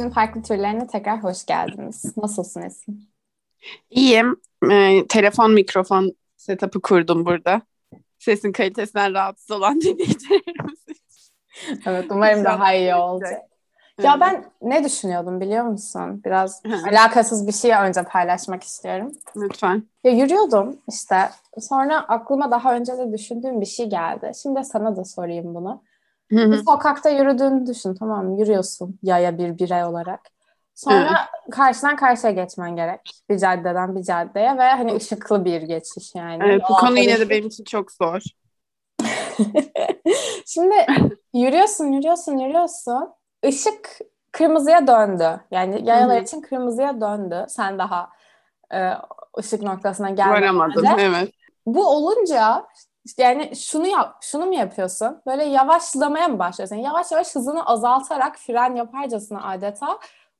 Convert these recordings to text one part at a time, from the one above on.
Podcast'in farklı türlerine tekrar hoş geldiniz. Nasılsın Esin? İyiyim. Ee, telefon mikrofon setup'ı kurdum burada. Sesin kalitesinden rahatsız olan dinleyicilerimiz Evet umarım daha iyi olacak. Ya ben ne düşünüyordum biliyor musun? Biraz Hı. alakasız bir şey önce paylaşmak istiyorum. Lütfen. Ya yürüyordum işte. Sonra aklıma daha önce de düşündüğüm bir şey geldi. Şimdi sana da sorayım bunu. Hı hı. Bir sokakta yürüdüğünü düşün tamam mı? Yürüyorsun yaya bir birey olarak. Sonra karşıdan karşıya geçmen gerek. Bir caddeden bir caddeye ve hani ışıklı bir geçiş yani. Evet, bu konu yine de benim için çok zor. Şimdi yürüyorsun, yürüyorsun, yürüyorsun. Işık kırmızıya döndü. Yani yayalar Hı hı. için kırmızıya döndü. Sen daha e, ışık noktasına gelmeden Varamadım. önce. Evet. Bu olunca yani şunu yap, şunu mu yapıyorsun? Böyle yavaşlamaya mı başlıyorsun? Yani yavaş yavaş hızını azaltarak fren yaparcasına adeta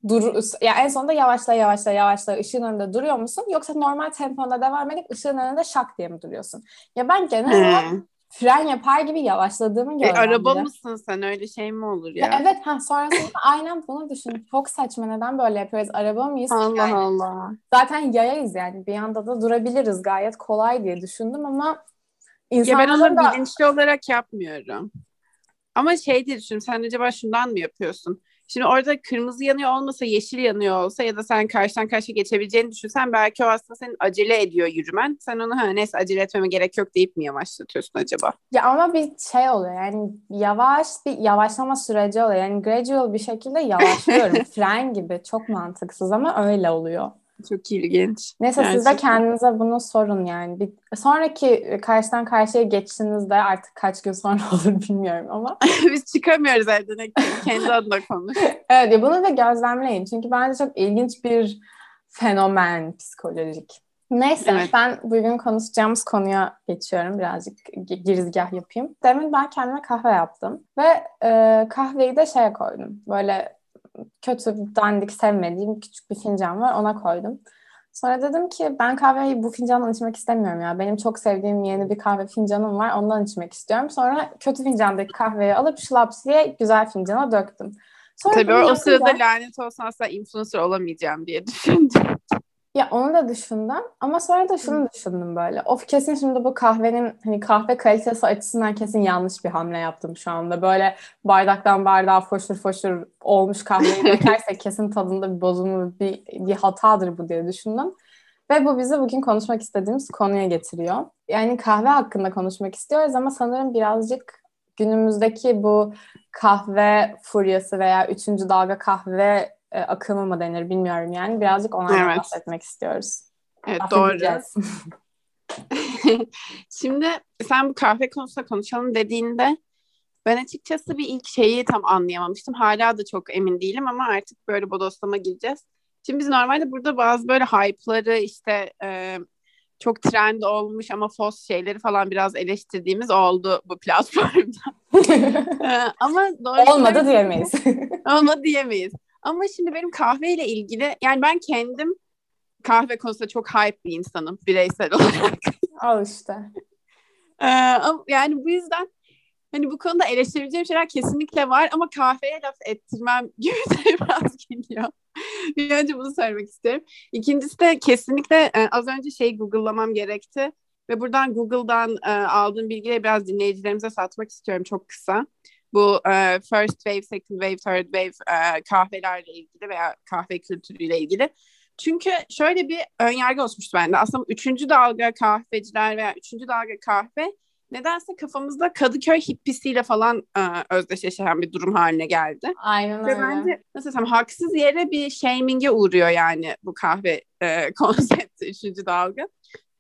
dur ya en sonunda yavaşla yavaşla yavaşla ışığın önünde duruyor musun? Yoksa normal temponda devam edip ışığın önünde şak diye mi duruyorsun? Ya ben genel Hı. fren yapar gibi yavaşladığımı E, gördüm. araba mısın sen? Öyle şey mi olur Ya ya? evet ha sonrasında aynen bunu düşün. Çok saçma neden böyle yapıyoruz? Araba mıyız? Allah Yani Allah. Zaten yayayız yani. Bir yanda da durabiliriz gayet kolay diye düşündüm ama Ya ben insanların onu da bilinçli olarak yapmıyorum. Ama şey diye düşünüyorum. Sen acaba şundan mı yapıyorsun? Şimdi orada kırmızı yanıyor olmasa yeşil yanıyor olsa ya da sen karşıdan karşıya geçebileceğini düşünsen belki o aslında senin acele ediyor yürümen. Sen onu ha neyse acele etmeme gerek yok deyip mi yavaşlatıyorsun acaba? ya ama bir şey oluyor yani yavaş bir yavaşlama süreci oluyor. Yani gradual bir şekilde yavaşlıyorum. Fren gibi çok mantıksız ama öyle oluyor. Çok ilginç. Neyse siz de Gerçekten. kendinize bunu sorun yani. Bir sonraki karşıdan karşıya geçtiğinizde artık kaç gün sonra olur bilmiyorum ama Biz çıkamıyoruz evden. Kendi adına konuş. Evet ya bunu da gözlemleyin. Çünkü bence çok ilginç bir fenomen psikolojik. Neyse Evet. ben bugün konuşacağımız konuya geçiyorum. Birazcık gi- girizgah yapayım. Demin ben kendime kahve yaptım. Ve e, kahveyi de şeye koydum. Böyle kötü, dandik, sevmediğim küçük bir fincan var. Ona koydum. Sonra dedim ki ben kahveyi bu fincandan içmek istemiyorum ya. Benim çok sevdiğim yeni bir kahve fincanım var. Ondan içmek istiyorum. Sonra kötü fincandaki kahveyi alıp şlaps diye güzel fincana döktüm. Sonra Tabii o, o sırada lanet olsun asla influencer olamayacağım diye düşündüm. Ya onu da düşündüm ama sonra da şunu düşündüm böyle. Of kesin şimdi bu kahvenin hani kahve kalitesi açısından kesin yanlış bir hamle yaptım şu anda. Böyle bardaktan bardağa foşur foşur olmuş kahveyi dökersek kesin tadında bir bozulma, bir, bir hatadır bu diye düşündüm. Ve bu bizi bugün konuşmak istediğimiz konuya getiriyor. Yani kahve hakkında konuşmak istiyoruz ama sanırım birazcık günümüzdeki bu kahve furyası veya üçüncü dalga kahve e, akımı mı denir bilmiyorum yani. Birazcık onlardan Evet. bahsetmek istiyoruz. Evet doğru. Şimdi sen bu kahve konusunda konuşalım dediğinde ben açıkçası bir ilk şeyi tam anlayamamıştım. Hala da çok emin değilim ama artık böyle bodoslama gireceğiz. Şimdi biz normalde burada bazı böyle hype'ları işte e, çok trend olmuş ama fos şeyleri falan biraz eleştirdiğimiz oldu bu platformda. E, ama doğru Olmadı diyemeyiz. Olmadı diyemeyiz. Ama şimdi benim kahveyle ilgili yani ben kendim kahve konusunda çok hype bir insanım bireysel olarak. Al işte. Ee, yani bu yüzden hani bu konuda eleştirebileceğim şeyler kesinlikle var ama kahveye laf ettirmem gibi de biraz geliyor. Bir önce bunu söylemek istiyorum. İkincisi de kesinlikle e, az önce şey Google'lamam gerekti. Ve buradan Google'dan e, aldığım bilgileri biraz dinleyicilerimize satmak istiyorum çok kısa. Bu e, first wave, second wave, third wave e, kahvelerle ilgili veya kahve kültürüyle ilgili. Çünkü şöyle bir önyargı oluşmuştu bende. Aslında üçüncü dalga kahveciler veya üçüncü dalga kahve nedense kafamızda Kadıköy hippisiyle falan e, özdeşleşen bir durum haline geldi. Aynen Ve öyle. bence nasıl desem haksız yere bir shaming'e uğruyor yani bu kahve e, konsepti üçüncü dalga.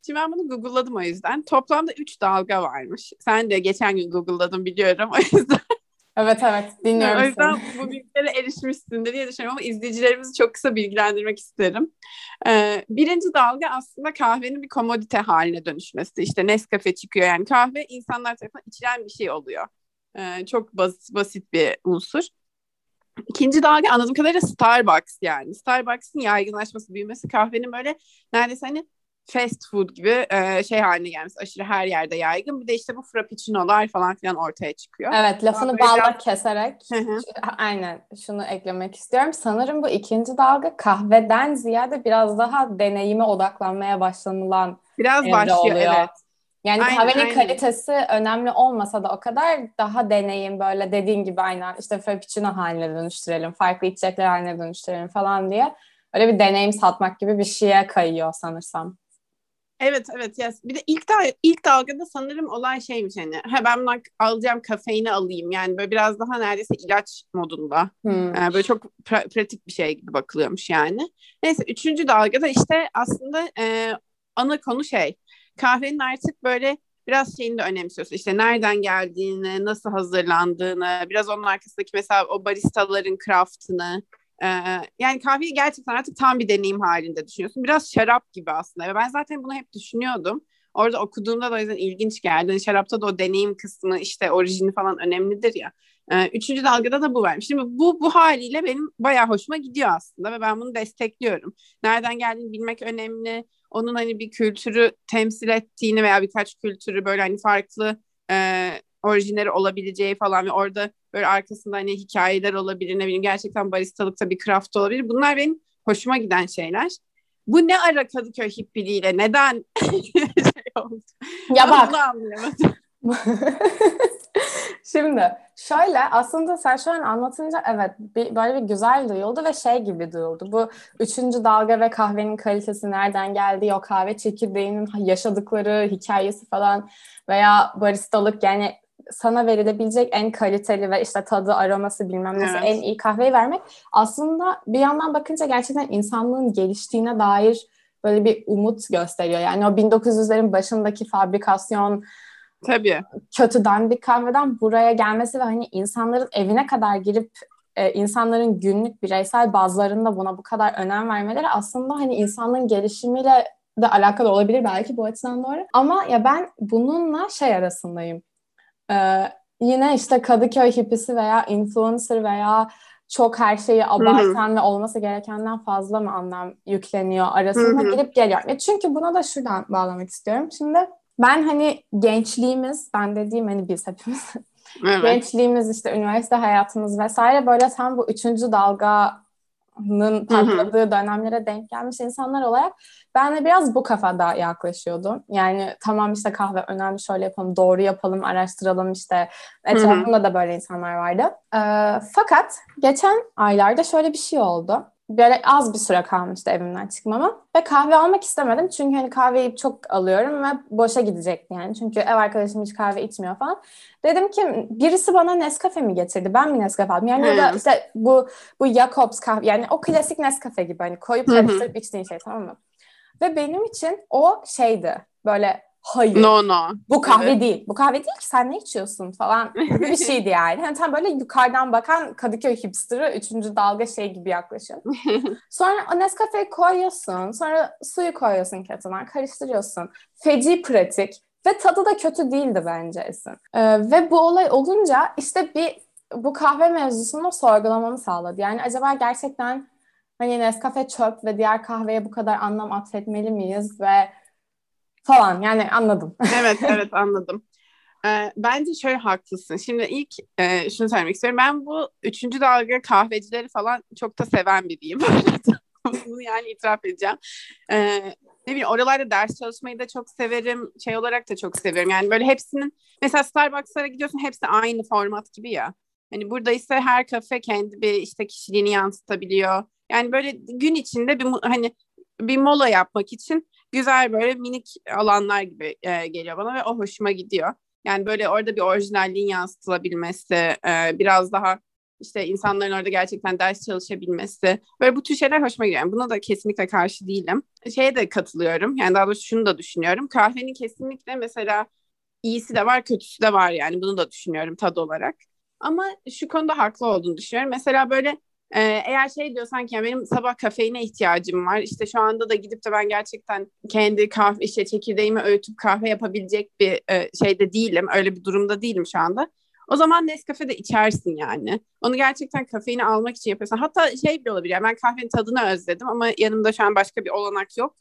Şimdi ben bunu Google'ladım o yüzden. Toplamda üç dalga varmış. Sen de geçen gün Google'ladın biliyorum. O yüzden Evet evet dinliyorum o yüzden seni. bu bilgilere erişmişsindir diye düşünüyorum ama izleyicilerimizi çok kısa bilgilendirmek isterim. Ee, birinci dalga aslında kahvenin bir komodite haline dönüşmesi. İşte Nescafe çıkıyor yani kahve insanlar tarafından içilen bir şey oluyor. Ee, çok basit, basit bir unsur. İkinci dalga anladığım kadarıyla Starbucks yani. Starbucks'ın yaygınlaşması, büyümesi kahvenin böyle neredeyse hani fast food gibi e, şey haline gelmiş. Aşırı her yerde yaygın. Bir de işte bu frappuccino'lar falan filan ortaya çıkıyor. Evet lafını balla biraz... keserek aynen şunu eklemek istiyorum. Sanırım bu ikinci dalga kahveden ziyade biraz daha deneyime odaklanmaya başlanılan Biraz başlıyor oluyor. evet. Yani aynen, kahvenin aynen. kalitesi önemli olmasa da o kadar daha deneyim böyle dediğin gibi aynen işte frappuccino haline dönüştürelim, farklı içecekler haline dönüştürelim falan diye öyle bir deneyim satmak gibi bir şeye kayıyor sanırsam. Evet evet yes. Bir de ilk da ilk dalgada sanırım olay şeymiş hani ha ben buna alacağım kafeini alayım yani böyle biraz daha neredeyse ilaç modunda. Hmm. Ee, böyle çok pra- pratik bir şey gibi bakılıyormuş yani. Neyse üçüncü dalgada işte aslında e, ana konu şey kahvenin artık böyle biraz şeyini de önemsiyorsun. İşte nereden geldiğini, nasıl hazırlandığını, biraz onun arkasındaki mesela o baristaların craftını, ee, yani kahveyi gerçekten artık tam bir deneyim halinde düşünüyorsun. Biraz şarap gibi aslında. Ve ben zaten bunu hep düşünüyordum. Orada okuduğumda da o yüzden ilginç geldi. Yani şarapta da o deneyim kısmı işte orijini falan önemlidir ya. Ee, üçüncü dalgada da bu varmış. Şimdi bu bu haliyle benim bayağı hoşuma gidiyor aslında ve ben bunu destekliyorum. Nereden geldiğini bilmek önemli. Onun hani bir kültürü temsil ettiğini veya birkaç kültürü böyle hani farklı e, orijinleri olabileceği falan ve orada böyle arkasında hani hikayeler olabilir ne bileyim gerçekten baristalıkta bir craft olabilir. Bunlar benim hoşuma giden şeyler. Bu ne ara Kadıköy hippiliğiyle neden şey oldu? Ya bak. Şimdi şöyle aslında sen şu an anlatınca evet bir, böyle bir güzel duyuldu ve şey gibi duyuldu. Bu üçüncü dalga ve kahvenin kalitesi nereden geldi, o kahve çekirdeğinin yaşadıkları hikayesi falan veya baristalık yani sana verilebilecek en kaliteli ve işte tadı, aroması bilmem nesi evet. en iyi kahveyi vermek aslında bir yandan bakınca gerçekten insanlığın geliştiğine dair böyle bir umut gösteriyor. Yani o 1900'lerin başındaki fabrikasyon Tabii. kötü dandik kahveden buraya gelmesi ve hani insanların evine kadar girip e, insanların günlük bireysel bazlarında buna bu kadar önem vermeleri aslında hani insanlığın gelişimiyle de alakalı olabilir belki bu açıdan doğru. Ama ya ben bununla şey arasındayım. Ee, yine işte Kadıköy hipisi veya influencer veya çok her şeyi abartan ve olması gerekenden fazla mı anlam yükleniyor arasında Hı-hı. gidip geliyor. E çünkü buna da şuradan bağlamak istiyorum. Şimdi ben hani gençliğimiz, ben dediğim hani biz hepimiz evet. gençliğimiz işte üniversite hayatımız vesaire böyle tam bu üçüncü dalganın patladığı dönemlere denk gelmiş insanlar olarak ben de biraz bu kafada yaklaşıyordum. Yani tamam işte kahve önemli şöyle yapalım, doğru yapalım, araştıralım işte. Etrafımda da böyle insanlar vardı. Ee, fakat geçen aylarda şöyle bir şey oldu. Böyle az bir süre kalmıştı evimden çıkmama ve kahve almak istemedim. Çünkü hani kahveyi çok alıyorum ve boşa gidecekti yani. Çünkü ev arkadaşım hiç kahve içmiyor falan. Dedim ki birisi bana Nescafe mi getirdi? Ben mi Nescafe aldım? Yani hmm. ya da işte bu bu Jacobs kahve yani o klasik Nescafe gibi hani koyup karıştırıp içtiğin şey tamam mı? Ve benim için o şeydi böyle hayır. No no. Bu kahve evet. değil. Bu kahve değil ki sen ne içiyorsun falan gibi bir şeydi yani. Hani tam böyle yukarıdan bakan Kadıköy hipster'ı üçüncü dalga şey gibi yaklaşın. sonra o Nescafe'yi koyuyorsun. Sonra suyu koyuyorsun kettle'dan karıştırıyorsun. Feci pratik. Ve tadı da kötü değildi bence Esin. Ee, ve bu olay olunca işte bir bu kahve mevzusunu sorgulamamı sağladı. Yani acaba gerçekten hani Nescafe çöp ve diğer kahveye bu kadar anlam atfetmeli miyiz ve falan yani anladım. evet evet anladım. Ee, bence şöyle haklısın. Şimdi ilk e, şunu söylemek istiyorum. Ben bu üçüncü dalga kahvecileri falan çok da seven biriyim. Bunu yani itiraf edeceğim. Ee, ne bileyim oralarda ders çalışmayı da çok severim. Şey olarak da çok severim. Yani böyle hepsinin mesela Starbucks'lara gidiyorsun hepsi aynı format gibi ya. Hani burada ise her kafe kendi bir işte kişiliğini yansıtabiliyor. Yani böyle gün içinde bir hani bir mola yapmak için güzel böyle minik alanlar gibi e, geliyor bana ve o hoşuma gidiyor. Yani böyle orada bir orijinalliğin yansıtılabilmesi, e, biraz daha işte insanların orada gerçekten ders çalışabilmesi. Böyle bu tür şeyler hoşuma gidiyor. Yani buna da kesinlikle karşı değilim. Şeye de katılıyorum. Yani daha doğrusu şunu da düşünüyorum. Kahvenin kesinlikle mesela iyisi de var, kötüsü de var yani. Bunu da düşünüyorum tad olarak. Ama şu konuda haklı olduğunu düşünüyorum. Mesela böyle ee, eğer şey diyorsan ki yani benim sabah kafeine ihtiyacım var. İşte şu anda da gidip de ben gerçekten kendi kahve işte çekirdeğimi öğütüp kahve yapabilecek bir e, şeyde değilim. Öyle bir durumda değilim şu anda. O zaman Nescafe de içersin yani. Onu gerçekten kafeini almak için yapıyorsun. Hatta şey bile olabilir. Yani ben kahvenin tadını özledim ama yanımda şu an başka bir olanak yok.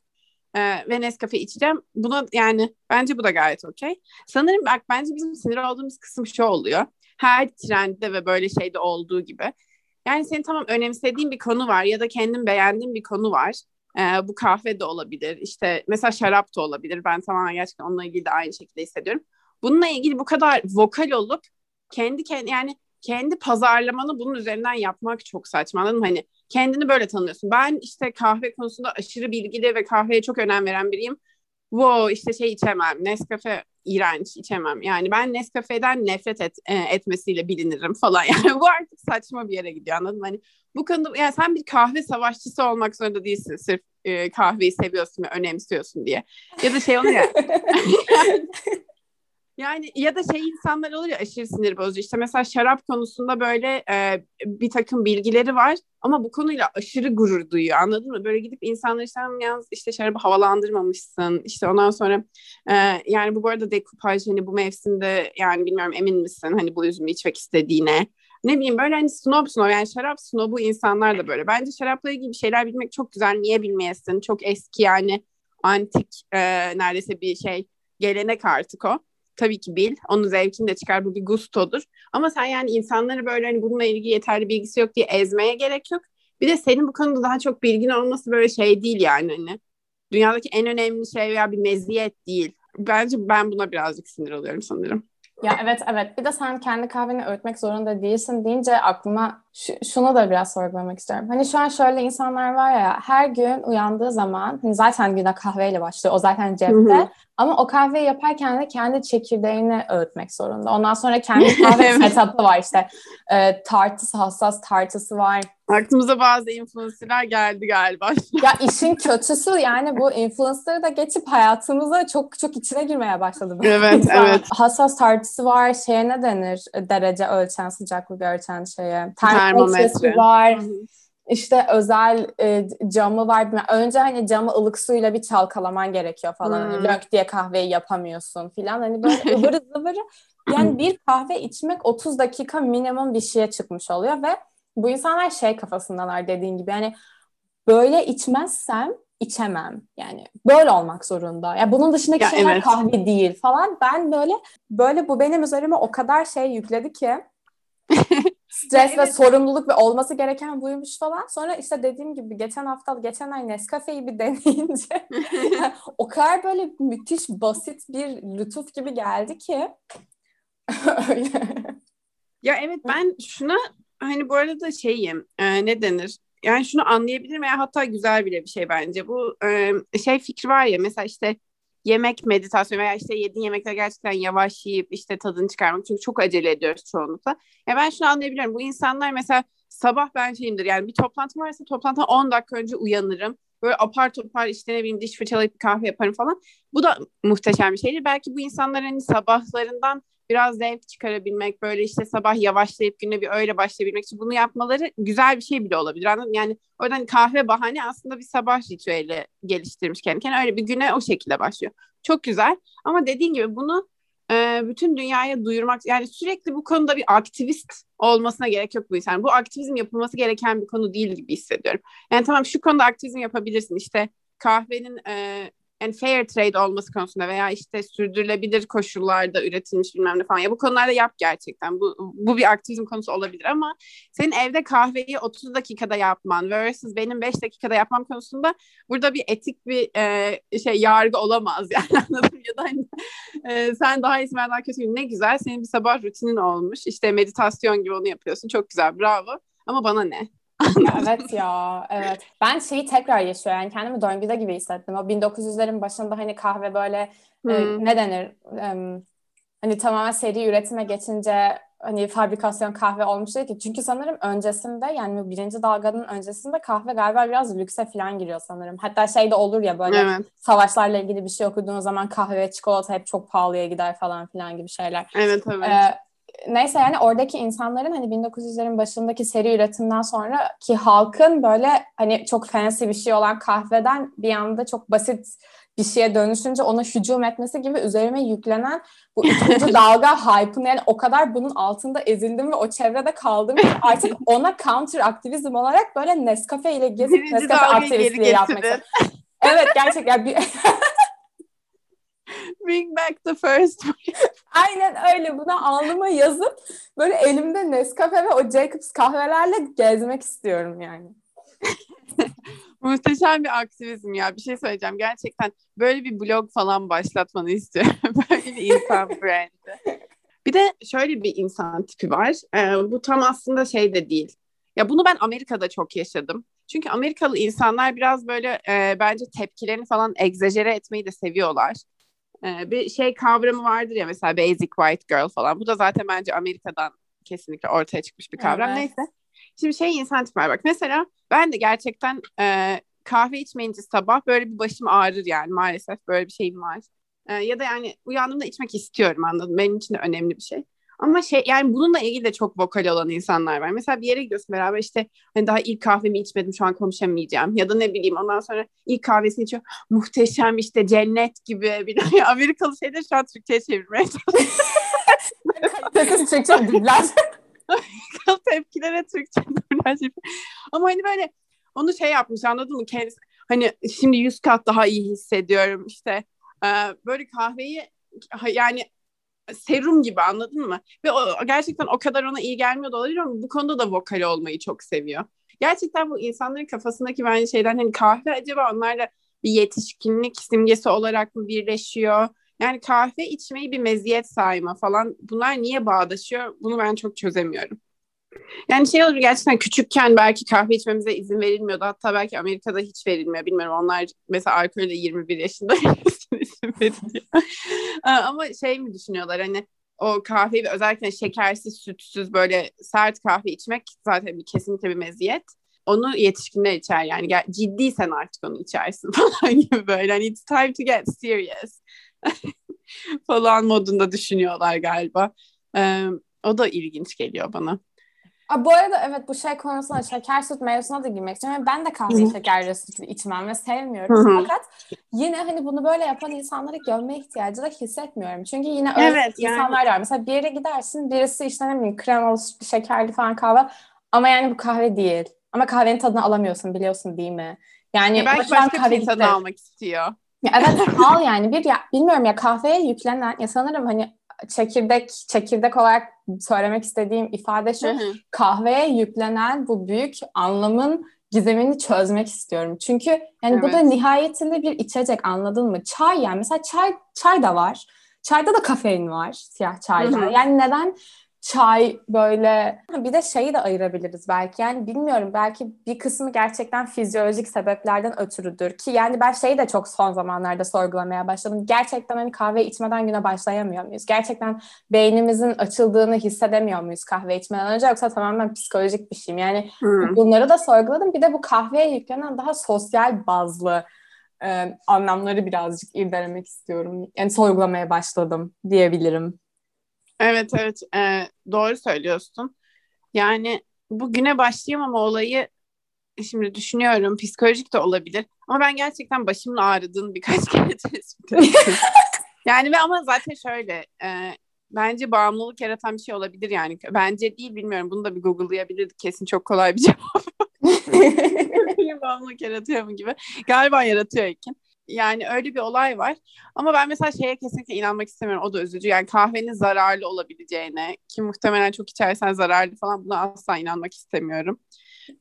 e, ve Nescafe içeceğim. Buna yani bence bu da gayet okey. Sanırım bak bence bizim sinir olduğumuz kısım şu oluyor. Her trendde ve böyle şeyde olduğu gibi. Yani senin tamam önemsediğin bir konu var ya da kendin beğendiğin bir konu var. Ee, bu kahve de olabilir. İşte mesela şarap da olabilir. Ben tamamen gerçekten onunla ilgili de aynı şekilde hissediyorum. Bununla ilgili bu kadar vokal olup kendi kendi yani kendi pazarlamanı bunun üzerinden yapmak çok saçma? Hani kendini böyle tanıyorsun. Ben işte kahve konusunda aşırı bilgili ve kahveye çok önem veren biriyim. Wow işte şey içemem. Nescafe iğrenç içemem. Yani ben Nescafe'den nefret et, e, etmesiyle bilinirim falan. Yani bu artık saçma bir yere gidiyor anladın mı? Hani bu konuda yani sen bir kahve savaşçısı olmak zorunda değilsin sırf e, kahveyi seviyorsun ve önemsiyorsun diye. Ya da şey olur ya. ya da şey insanlar olur ya aşırı sinir bozucu. İşte mesela şarap konusunda böyle e, bir takım bilgileri var ama bu konuyla aşırı gurur duyuyor anladın mı? Böyle gidip insanlar işte yalnız işte şarabı havalandırmamışsın. İşte ondan sonra e, yani bu bu arada dekupaj hani bu mevsimde yani bilmiyorum emin misin hani bu üzümü içmek istediğine. Ne bileyim böyle hani snob snob yani şarap snobu insanlar da böyle. Bence şarapla ilgili bir şeyler bilmek çok güzel. Niye bilmeyesin? Çok eski yani antik e, neredeyse bir şey gelenek artık o tabii ki bil. Onun zevkini de çıkar. Bu bir gustodur. Ama sen yani insanları böyle hani bununla ilgili yeterli bilgisi yok diye ezmeye gerek yok. Bir de senin bu konuda daha çok bilgin olması böyle şey değil yani hani. Dünyadaki en önemli şey veya bir meziyet değil. Bence ben buna birazcık sinir oluyorum sanırım. Ya evet evet. Bir de sen kendi kahveni öğütmek zorunda değilsin deyince aklıma şu, şunu da biraz sorgulamak istiyorum. Hani şu an şöyle insanlar var ya her gün uyandığı zaman hani zaten güne kahveyle başlıyor o zaten cepte. Ama o kahveyi yaparken de kendi çekirdeğini öğütmek zorunda. Ondan sonra kendi kahve setup'ı var işte. E, tartısı hassas tartısı var Aklımıza bazı influencerlar geldi galiba. ya işin kötüsü yani bu influencer'ı da geçip hayatımıza çok çok içine girmeye başladı. Evet, evet. Hassas tartısı var. Şeye ne denir? Derece ölçen, sıcaklık ölçen şeye. Termometre var. Hı-hı. İşte özel e, camı var. Önce hani camı ılık suyla bir çalkalaman gerekiyor falan. Hani hmm. Hani lök diye kahveyi yapamıyorsun falan. Hani böyle ıvırı zıvırı. Yani bir kahve içmek 30 dakika minimum bir şeye çıkmış oluyor ve bu insanlar şey kafasındalar dediğin gibi yani böyle içmezsem içemem. Yani böyle olmak zorunda. Ya bunun dışındaki ya şeyler evet. kahve değil falan. Ben böyle böyle bu benim üzerime o kadar şey yükledi ki stres evet. ve sorumluluk ve olması gereken buymuş falan. Sonra işte dediğim gibi geçen hafta geçen ay Nescafe'yi bir deneyince o kadar böyle müthiş basit bir lütuf gibi geldi ki. Ya evet ben şuna hani bu arada şeyim e, ne denir? Yani şunu anlayabilirim veya hatta güzel bile bir şey bence. Bu e, şey fikri var ya mesela işte yemek meditasyon veya işte yediğin yemekler gerçekten yavaş yiyip işte tadını çıkarmak. Çünkü çok acele ediyoruz çoğunlukla. Ya ben şunu anlayabilirim. Bu insanlar mesela sabah ben şeyimdir yani bir toplantı varsa toplantıdan 10 dakika önce uyanırım. Böyle apar topar işte ne bileyim diş fırçalayıp kahve yaparım falan. Bu da muhteşem bir şeydir. Belki bu insanların hani sabahlarından biraz zevk çıkarabilmek, böyle işte sabah yavaşlayıp güne bir öyle başlayabilmek için bunu yapmaları güzel bir şey bile olabilir. Anladın Yani oradan kahve bahane aslında bir sabah ritüeli geliştirmiş kendi kendine. Öyle bir güne o şekilde başlıyor. Çok güzel. Ama dediğin gibi bunu bütün dünyaya duyurmak yani sürekli bu konuda bir aktivist olmasına gerek yok bu insan. Bu aktivizm yapılması gereken bir konu değil gibi hissediyorum. Yani tamam şu konuda aktivizm yapabilirsin. İşte kahvenin yani fair trade olması konusunda veya işte sürdürülebilir koşullarda üretilmiş bilmem ne falan. Ya bu konularda yap gerçekten. Bu, bu bir aktivizm konusu olabilir ama senin evde kahveyi 30 dakikada yapman versus benim 5 dakikada yapmam konusunda burada bir etik bir e, şey yargı olamaz yani anladım ya da hani, e, sen daha iyisi ben daha kötü ne güzel senin bir sabah rutinin olmuş. İşte meditasyon gibi onu yapıyorsun. Çok güzel bravo. Ama bana ne evet ya evet. Ben şeyi tekrar yaşıyorum yani kendimi döngüde gibi hissettim. O 1900'lerin başında hani kahve böyle hmm. e, ne denir e, hani tamamen seri üretime geçince hani fabrikasyon kahve olmuş değil ki. Çünkü sanırım öncesinde yani birinci dalganın öncesinde kahve galiba biraz lükse falan giriyor sanırım. Hatta şey de olur ya böyle evet. savaşlarla ilgili bir şey okuduğun zaman kahve ve çikolata hep çok pahalıya gider falan filan gibi şeyler. Evet evet. Ee, neyse yani oradaki insanların hani 1900'lerin başındaki seri üretimden sonra ki halkın böyle hani çok fancy bir şey olan kahveden bir anda çok basit bir şeye dönüşünce ona hücum etmesi gibi üzerime yüklenen bu ikinci dalga hype'ın yani o kadar bunun altında ezildim ve o çevrede kaldım ki artık ona counter aktivizm olarak böyle Nescafe ile gezip Nescafe aktivistliği yapmak. Evet gerçekten. Bir... Bring back the first Aynen öyle. Buna alnıma yazıp böyle elimde Nescafe ve o Jacobs kahvelerle gezmek istiyorum yani. Muhteşem bir aktivizm ya. Bir şey söyleyeceğim. Gerçekten böyle bir blog falan başlatmanı istiyorum. böyle bir insan brandi. Bir de şöyle bir insan tipi var. Ee, bu tam aslında şey de değil. Ya bunu ben Amerika'da çok yaşadım. Çünkü Amerikalı insanlar biraz böyle e, bence tepkilerini falan egzajere etmeyi de seviyorlar. E, bir şey kavramı vardır ya mesela basic white girl falan. Bu da zaten bence Amerika'dan kesinlikle ortaya çıkmış bir kavram. Evet. Neyse. Şimdi şey insan tipi var bak. Mesela ben de gerçekten e, kahve içmeyince sabah böyle bir başım ağrır yani maalesef böyle bir şeyim var. E, ya da yani uyandığımda içmek istiyorum anladım. Benim için de önemli bir şey. Ama şey yani bununla ilgili de çok vokal olan insanlar var. Mesela bir yere gidiyorsun beraber işte hani daha ilk kahvemi içmedim şu an konuşamayacağım. Ya da ne bileyim ondan sonra ilk kahvesini içiyor. Muhteşem işte cennet gibi bir Amerikalı şeyde şu an Türkçe'ye çevirmeye çalışıyorum. Türkçe dublaj. Amerikalı tepkilere Türkçe dublaj Ama hani böyle onu şey yapmış anladın mı? Kendisi hani şimdi yüz kat daha iyi hissediyorum işte böyle kahveyi yani serum gibi anladın mı? Ve o gerçekten o kadar ona iyi gelmiyor da olabilir ama bu konuda da vokal olmayı çok seviyor. Gerçekten bu insanların kafasındaki bence şeyden hani kahve acaba onlarla bir yetişkinlik simgesi olarak mı birleşiyor? Yani kahve içmeyi bir meziyet sayma falan bunlar niye bağdaşıyor? Bunu ben çok çözemiyorum. Yani şey olur gerçekten küçükken belki kahve içmemize izin verilmiyordu. Hatta belki Amerika'da hiç verilmiyor. Bilmiyorum onlar mesela alkolde 21 yaşında izin veriliyor. Ama şey mi düşünüyorlar hani o kahveyi özellikle şekersiz, sütsüz böyle sert kahve içmek zaten bir kesinlikle bir meziyet. Onu yetişkinler içer yani ciddiysen artık onu içersin falan gibi böyle hani it's time to get serious falan modunda düşünüyorlar galiba. Ee, o da ilginç geliyor bana. Aa, bu arada evet bu şey konusunda şeker süt mevzusuna da girmek istiyorum. Ben de kahveyi şekerli sütlü içmem ve sevmiyorum. Hı-hı. Fakat yine hani bunu böyle yapan insanları görme ihtiyacı da hissetmiyorum. Çünkü yine öyle evet, insanlar yani. var. Mesela bir yere gidersin birisi işte ne bileyim kremalı sütlü şekerli falan kahve ama yani bu kahve değil. Ama kahvenin tadını alamıyorsun biliyorsun değil mi? Yani ya belki başka kahve bir tadını almak istiyor. Ya evet al yani bir ya bilmiyorum ya kahveye yüklenen ya sanırım hani çekirdek çekirdek olarak söylemek istediğim ifade şu. Hı hı. Kahveye yüklenen bu büyük anlamın gizemini çözmek istiyorum. Çünkü yani evet. bu da nihayetinde bir içecek anladın mı? Çay yani mesela çay çay da var. Çayda da kafein var siyah çayda. Hı hı. Yani neden çay böyle. Bir de şeyi de ayırabiliriz belki. Yani bilmiyorum belki bir kısmı gerçekten fizyolojik sebeplerden ötürüdür ki yani ben şeyi de çok son zamanlarda sorgulamaya başladım. Gerçekten hani kahve içmeden güne başlayamıyor muyuz? Gerçekten beynimizin açıldığını hissedemiyor muyuz kahve içmeden önce yoksa tamamen psikolojik bir şeyim yani hmm. bunları da sorguladım. Bir de bu kahveye yüklenen daha sosyal bazlı e, anlamları birazcık irdelemek istiyorum. Yani sorgulamaya başladım diyebilirim. Evet evet e, doğru söylüyorsun. Yani bu güne başlayamama olayı şimdi düşünüyorum psikolojik de olabilir. Ama ben gerçekten başımın ağrıdığını birkaç kere tespit ettim. yani ve ama zaten şöyle e, bence bağımlılık yaratan bir şey olabilir yani. Bence değil bilmiyorum bunu da bir google'layabilirdik kesin çok kolay bir cevap. bağımlılık yaratıyor mu gibi. Galiba yaratıyor Ekin. Yani öyle bir olay var. Ama ben mesela şeye kesinlikle inanmak istemiyorum. O da üzücü. Yani kahvenin zararlı olabileceğine ki muhtemelen çok içersen zararlı falan buna asla inanmak istemiyorum.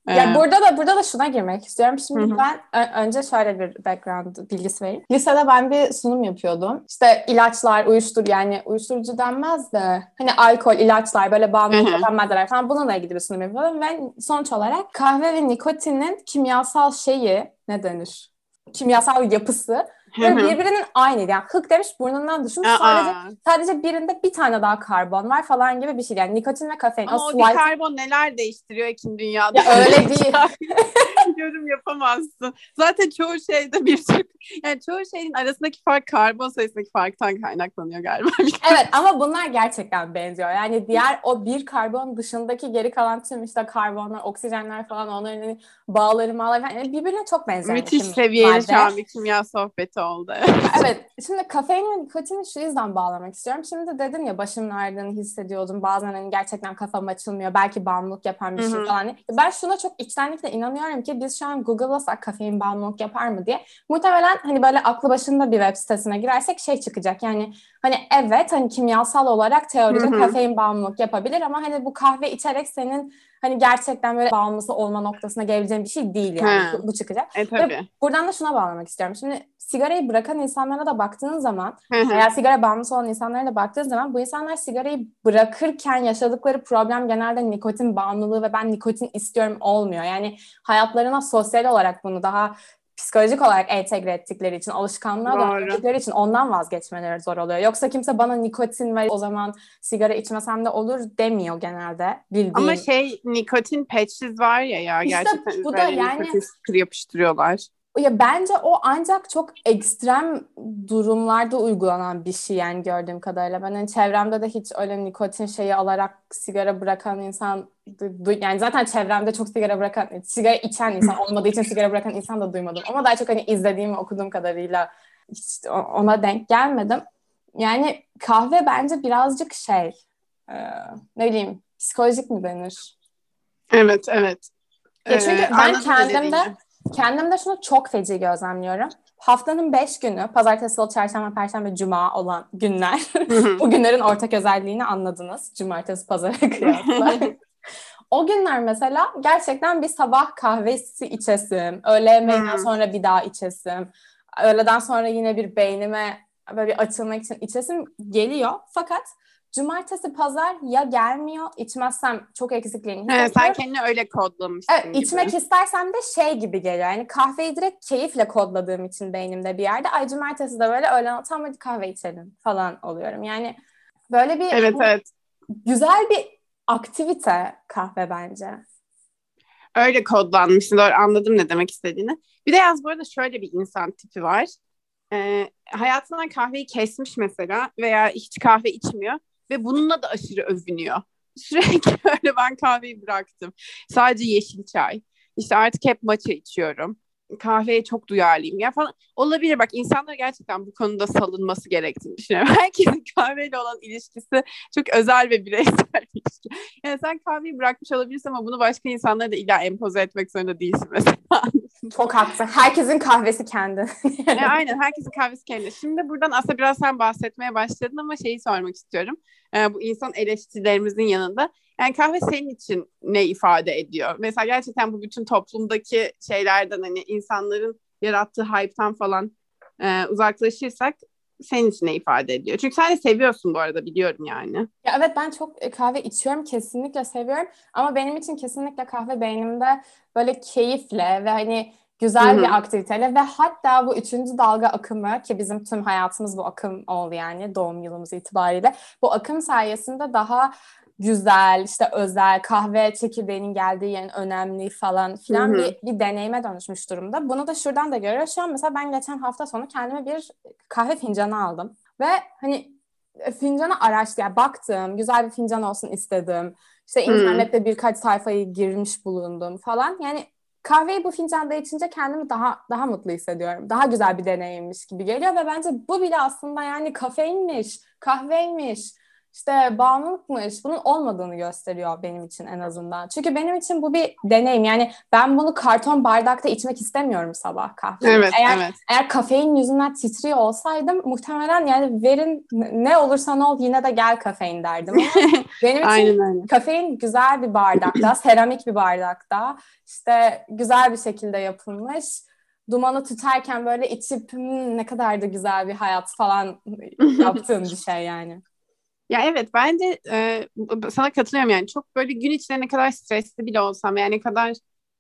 Ya ee, burada da burada da şuna girmek istiyorum. Şimdi hı-hı. ben önce şöyle bir background bilgisi vereyim. Lisede ben bir sunum yapıyordum. İşte ilaçlar, uyuştur yani uyuşturucu denmez de hani alkol, ilaçlar, böyle bağımlılık maddeler falan bununla ilgili bir sunum yapıyordum ve sonuç olarak kahve ve nikotinin kimyasal şeyi ne denir? Kimyasal yapısı Böyle birbirinin aynı yani hık demiş burnundan düşmüş sadece sadece birinde bir tane daha karbon var falan gibi bir şey yani nikotin ve kafein. Ama o, o bir karbon neler değiştiriyor Ekin dünyada. Ya öyle değil. Yorum yapamazsın. Zaten çoğu şeyde bir tür yani çoğu şeyin arasındaki fark karbon sayısındaki farktan kaynaklanıyor galiba. evet ama bunlar gerçekten benziyor. Yani diğer o bir karbon dışındaki geri kalan tüm işte karbonlar, oksijenler falan onların hani bağları mağları falan yani birbirine çok benziyor. Müthiş seviyeli şu an bir kimya sohbeti oldu. evet. Şimdi kafein ve nikotini şu yüzden bağlamak istiyorum. Şimdi dedin ya başımın ağrıdığını hissediyordum. Bazen hani gerçekten kafam açılmıyor. Belki bağımlılık yapan bir şey falan. Ben şuna çok içtenlikle inanıyorum ki biz şu an Google'lasak kafein bağımlılık yapar mı diye. Muhtemelen hani böyle aklı başında bir web sitesine girersek şey çıkacak. Yani hani evet hani kimyasal olarak teoride kafein bağımlılık yapabilir ama hani bu kahve içerek senin hani gerçekten böyle bağımlısı olma noktasına gelebileceğin bir şey değil yani. Bu, bu çıkacak. E, tabii. Ve buradan da şuna bağlamak istiyorum. Şimdi sigarayı bırakan insanlara da baktığın zaman veya sigara bağımlısı olan insanlara da baktığın zaman bu insanlar sigarayı bırakırken yaşadıkları problem genelde nikotin bağımlılığı ve ben nikotin istiyorum olmuyor. Yani hayatlarına sosyal olarak bunu daha psikolojik olarak entegre ettikleri için, alışkanlığa döndükleri için ondan vazgeçmeleri zor oluyor. Yoksa kimse bana nikotin ve o zaman sigara içmesem de olur demiyor genelde bildiğim. Ama şey nikotin patches var ya ya işte gerçekten bu da yani yapıştırıyorlar. Ya bence o ancak çok ekstrem durumlarda uygulanan bir şey yani gördüğüm kadarıyla. Ben hani çevremde de hiç öyle nikotin şeyi alarak sigara bırakan insan yani zaten çevremde çok sigara bırakan, sigara içen insan olmadığı için sigara bırakan insan da duymadım. Ama daha çok hani izlediğim ve okuduğum kadarıyla hiç ona denk gelmedim. Yani kahve bence birazcık şey ne bileyim psikolojik mi denir? Evet, evet. Ya çünkü ee, ben kendimde Kendimde şunu çok feci gözlemliyorum. Haftanın beş günü, pazartesi, salı, çarşamba, perşembe, cuma olan günler. bu günlerin ortak özelliğini anladınız. Cumartesi, pazara kıyasla. o günler mesela gerçekten bir sabah kahvesi içesim, öğle yemeğinden sonra bir daha içesim, öğleden sonra yine bir beynime böyle bir açılmak için içesim geliyor. Fakat Cumartesi, pazar ya gelmiyor, içmezsem çok eksikliğini hissediyorum. Sen kendini öyle kodlamışsın evet, gibi. İçmek istersem de şey gibi geliyor. Yani kahveyi direkt keyifle kodladığım için beynimde bir yerde. Ay cumartesi de böyle öğlen tam hadi kahve içelim falan oluyorum. Yani böyle bir evet, evet. güzel bir aktivite kahve bence. Öyle kodlanmışsın. Doğru anladım ne demek istediğini. Bir de yaz bu arada şöyle bir insan tipi var. Ee, hayatından kahveyi kesmiş mesela veya hiç kahve içmiyor ve bununla da aşırı övünüyor. Sürekli öyle ben kahveyi bıraktım. Sadece yeşil çay. İşte artık hep matcha içiyorum. Kahveye çok duyarlıyım ya falan. Olabilir bak insanlar gerçekten bu konuda salınması gerektiğini düşünüyorum. Herkesin kahveyle olan ilişkisi çok özel ve bireysel bir ilişki. Yani sen kahveyi bırakmış olabilirsin ama bunu başka insanlara da illa empoze etmek zorunda değilsin mesela. Çok haklısın. Herkesin kahvesi kendi. e, aynen herkesin kahvesi kendi. Şimdi buradan aslında biraz sen bahsetmeye başladın ama şeyi sormak istiyorum. E, bu insan eleştirilerimizin yanında. Yani kahve senin için ne ifade ediyor? Mesela gerçekten bu bütün toplumdaki şeylerden hani insanların yarattığı hype'tan falan e, uzaklaşırsak senin için ne ifade ediyor? Çünkü sen de seviyorsun bu arada biliyorum yani. Ya evet ben çok e, kahve içiyorum kesinlikle seviyorum ama benim için kesinlikle kahve beynimde böyle keyifle ve hani güzel Hı-hı. bir aktiviteyle ve hatta bu üçüncü dalga akımı ki bizim tüm hayatımız bu akım oldu yani doğum yılımız itibariyle bu akım sayesinde daha güzel, işte özel, kahve çekirdeğinin geldiği yerin önemli falan filan bir, bir deneyime dönüşmüş durumda. Bunu da şuradan da görüyoruz. Şu an mesela ben geçen hafta sonu kendime bir kahve fincanı aldım. Ve hani e, fincanı araştı, yani baktım, güzel bir fincan olsun istedim. İşte internette birkaç sayfayı girmiş bulundum falan. Yani kahveyi bu fincanda içince kendimi daha daha mutlu hissediyorum. Daha güzel bir deneyimmiş gibi geliyor ve bence bu bile aslında yani kafeinmiş, kahveymiş, işte bağımlılıkmış bunun olmadığını gösteriyor benim için en azından. Çünkü benim için bu bir deneyim. Yani ben bunu karton bardakta içmek istemiyorum sabah kahve. Evet, eğer, evet. eğer kafein yüzünden titriyor olsaydım muhtemelen yani verin ne olursa ne ol yine de gel kafein derdim. Benim için Aynen kafein güzel bir bardakta, seramik bir bardakta işte güzel bir şekilde yapılmış dumanı tutarken böyle içip hmm, ne kadar da güzel bir hayat falan yaptığım bir şey yani. Ya evet bence e, sana katılıyorum yani çok böyle gün içinde ne kadar stresli bile olsam yani ne kadar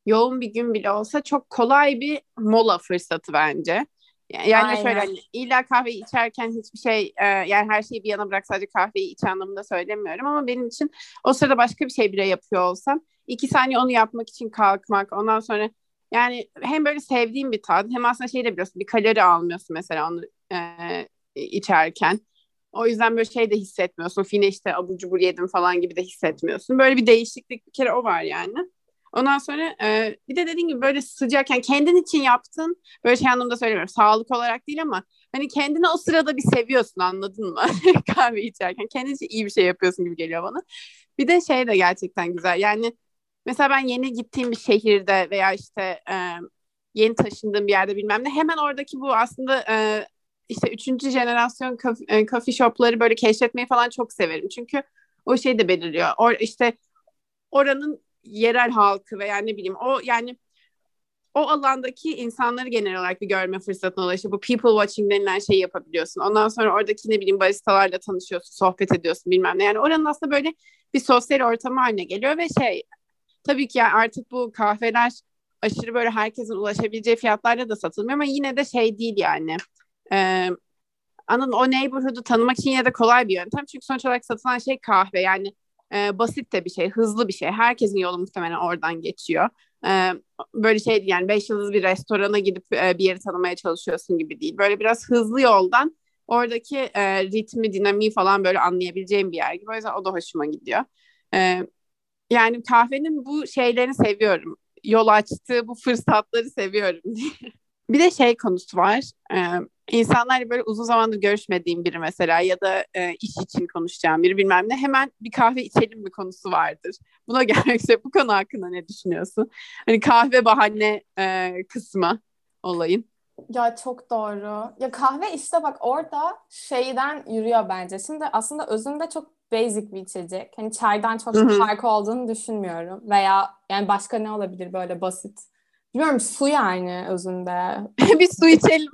yoğun bir gün bile olsa çok kolay bir mola fırsatı bence. Yani Aynen. şöyle hani, illa kahveyi içerken hiçbir şey e, yani her şeyi bir yana bırak sadece kahveyi iç anlamında söylemiyorum ama benim için o sırada başka bir şey bile yapıyor olsam iki saniye onu yapmak için kalkmak ondan sonra yani hem böyle sevdiğim bir tat hem aslında şey de biliyorsun bir kalori almıyorsun mesela onu e, içerken o yüzden böyle şey de hissetmiyorsun. Fine işte abur cubur yedim falan gibi de hissetmiyorsun. Böyle bir değişiklik bir kere o var yani. Ondan sonra e, bir de dediğim gibi böyle sıcak yani kendin için yaptın böyle şey anlamda söylemiyorum sağlık olarak değil ama hani kendini o sırada bir seviyorsun anladın mı kahve içerken kendin için iyi bir şey yapıyorsun gibi geliyor bana. Bir de şey de gerçekten güzel yani mesela ben yeni gittiğim bir şehirde veya işte e, yeni taşındığım bir yerde bilmem ne hemen oradaki bu aslında e, işte üçüncü jenerasyon e, coffee shopları böyle keşfetmeyi falan çok severim. Çünkü o şey de belirliyor. Or, işte oranın yerel halkı veya ne bileyim o yani o alandaki insanları genel olarak bir görme fırsatına ulaşıyor. Bu people watching denilen şeyi yapabiliyorsun. Ondan sonra oradaki ne bileyim baristalarla tanışıyorsun, sohbet ediyorsun bilmem ne. Yani oranın aslında böyle bir sosyal ortamı haline geliyor ve şey tabii ki yani artık bu kahveler aşırı böyle herkesin ulaşabileceği fiyatlarla da satılmıyor ama yine de şey değil yani. Ee, anladın o neighborhood'u tanımak için yine de kolay bir yöntem. Çünkü sonuç olarak satılan şey kahve yani e, basit de bir şey, hızlı bir şey. Herkesin yolu muhtemelen oradan geçiyor. E, böyle şey yani beş yıldız bir restorana gidip e, bir yeri tanımaya çalışıyorsun gibi değil. Böyle biraz hızlı yoldan oradaki e, ritmi, dinamiği falan böyle anlayabileceğim bir yer gibi. O yüzden o da hoşuma gidiyor. E, yani kahvenin bu şeylerini seviyorum. Yol açtığı bu fırsatları seviyorum Bir de şey konusu var. Ee, insanlarla böyle uzun zamandır görüşmediğim biri mesela ya da e, iş için konuşacağım biri bilmem ne hemen bir kahve içelim mi konusu vardır. Buna üzere bu konu hakkında ne düşünüyorsun? Hani kahve bahane e, kısmı olayın. Ya çok doğru. Ya kahve işte bak orada şeyden yürüyor bence. Şimdi aslında özünde çok basic bir içecek. Hani çaydan çok farkı olduğunu düşünmüyorum. Veya yani başka ne olabilir böyle basit Bilmiyorum su yani özünde. bir su içelim.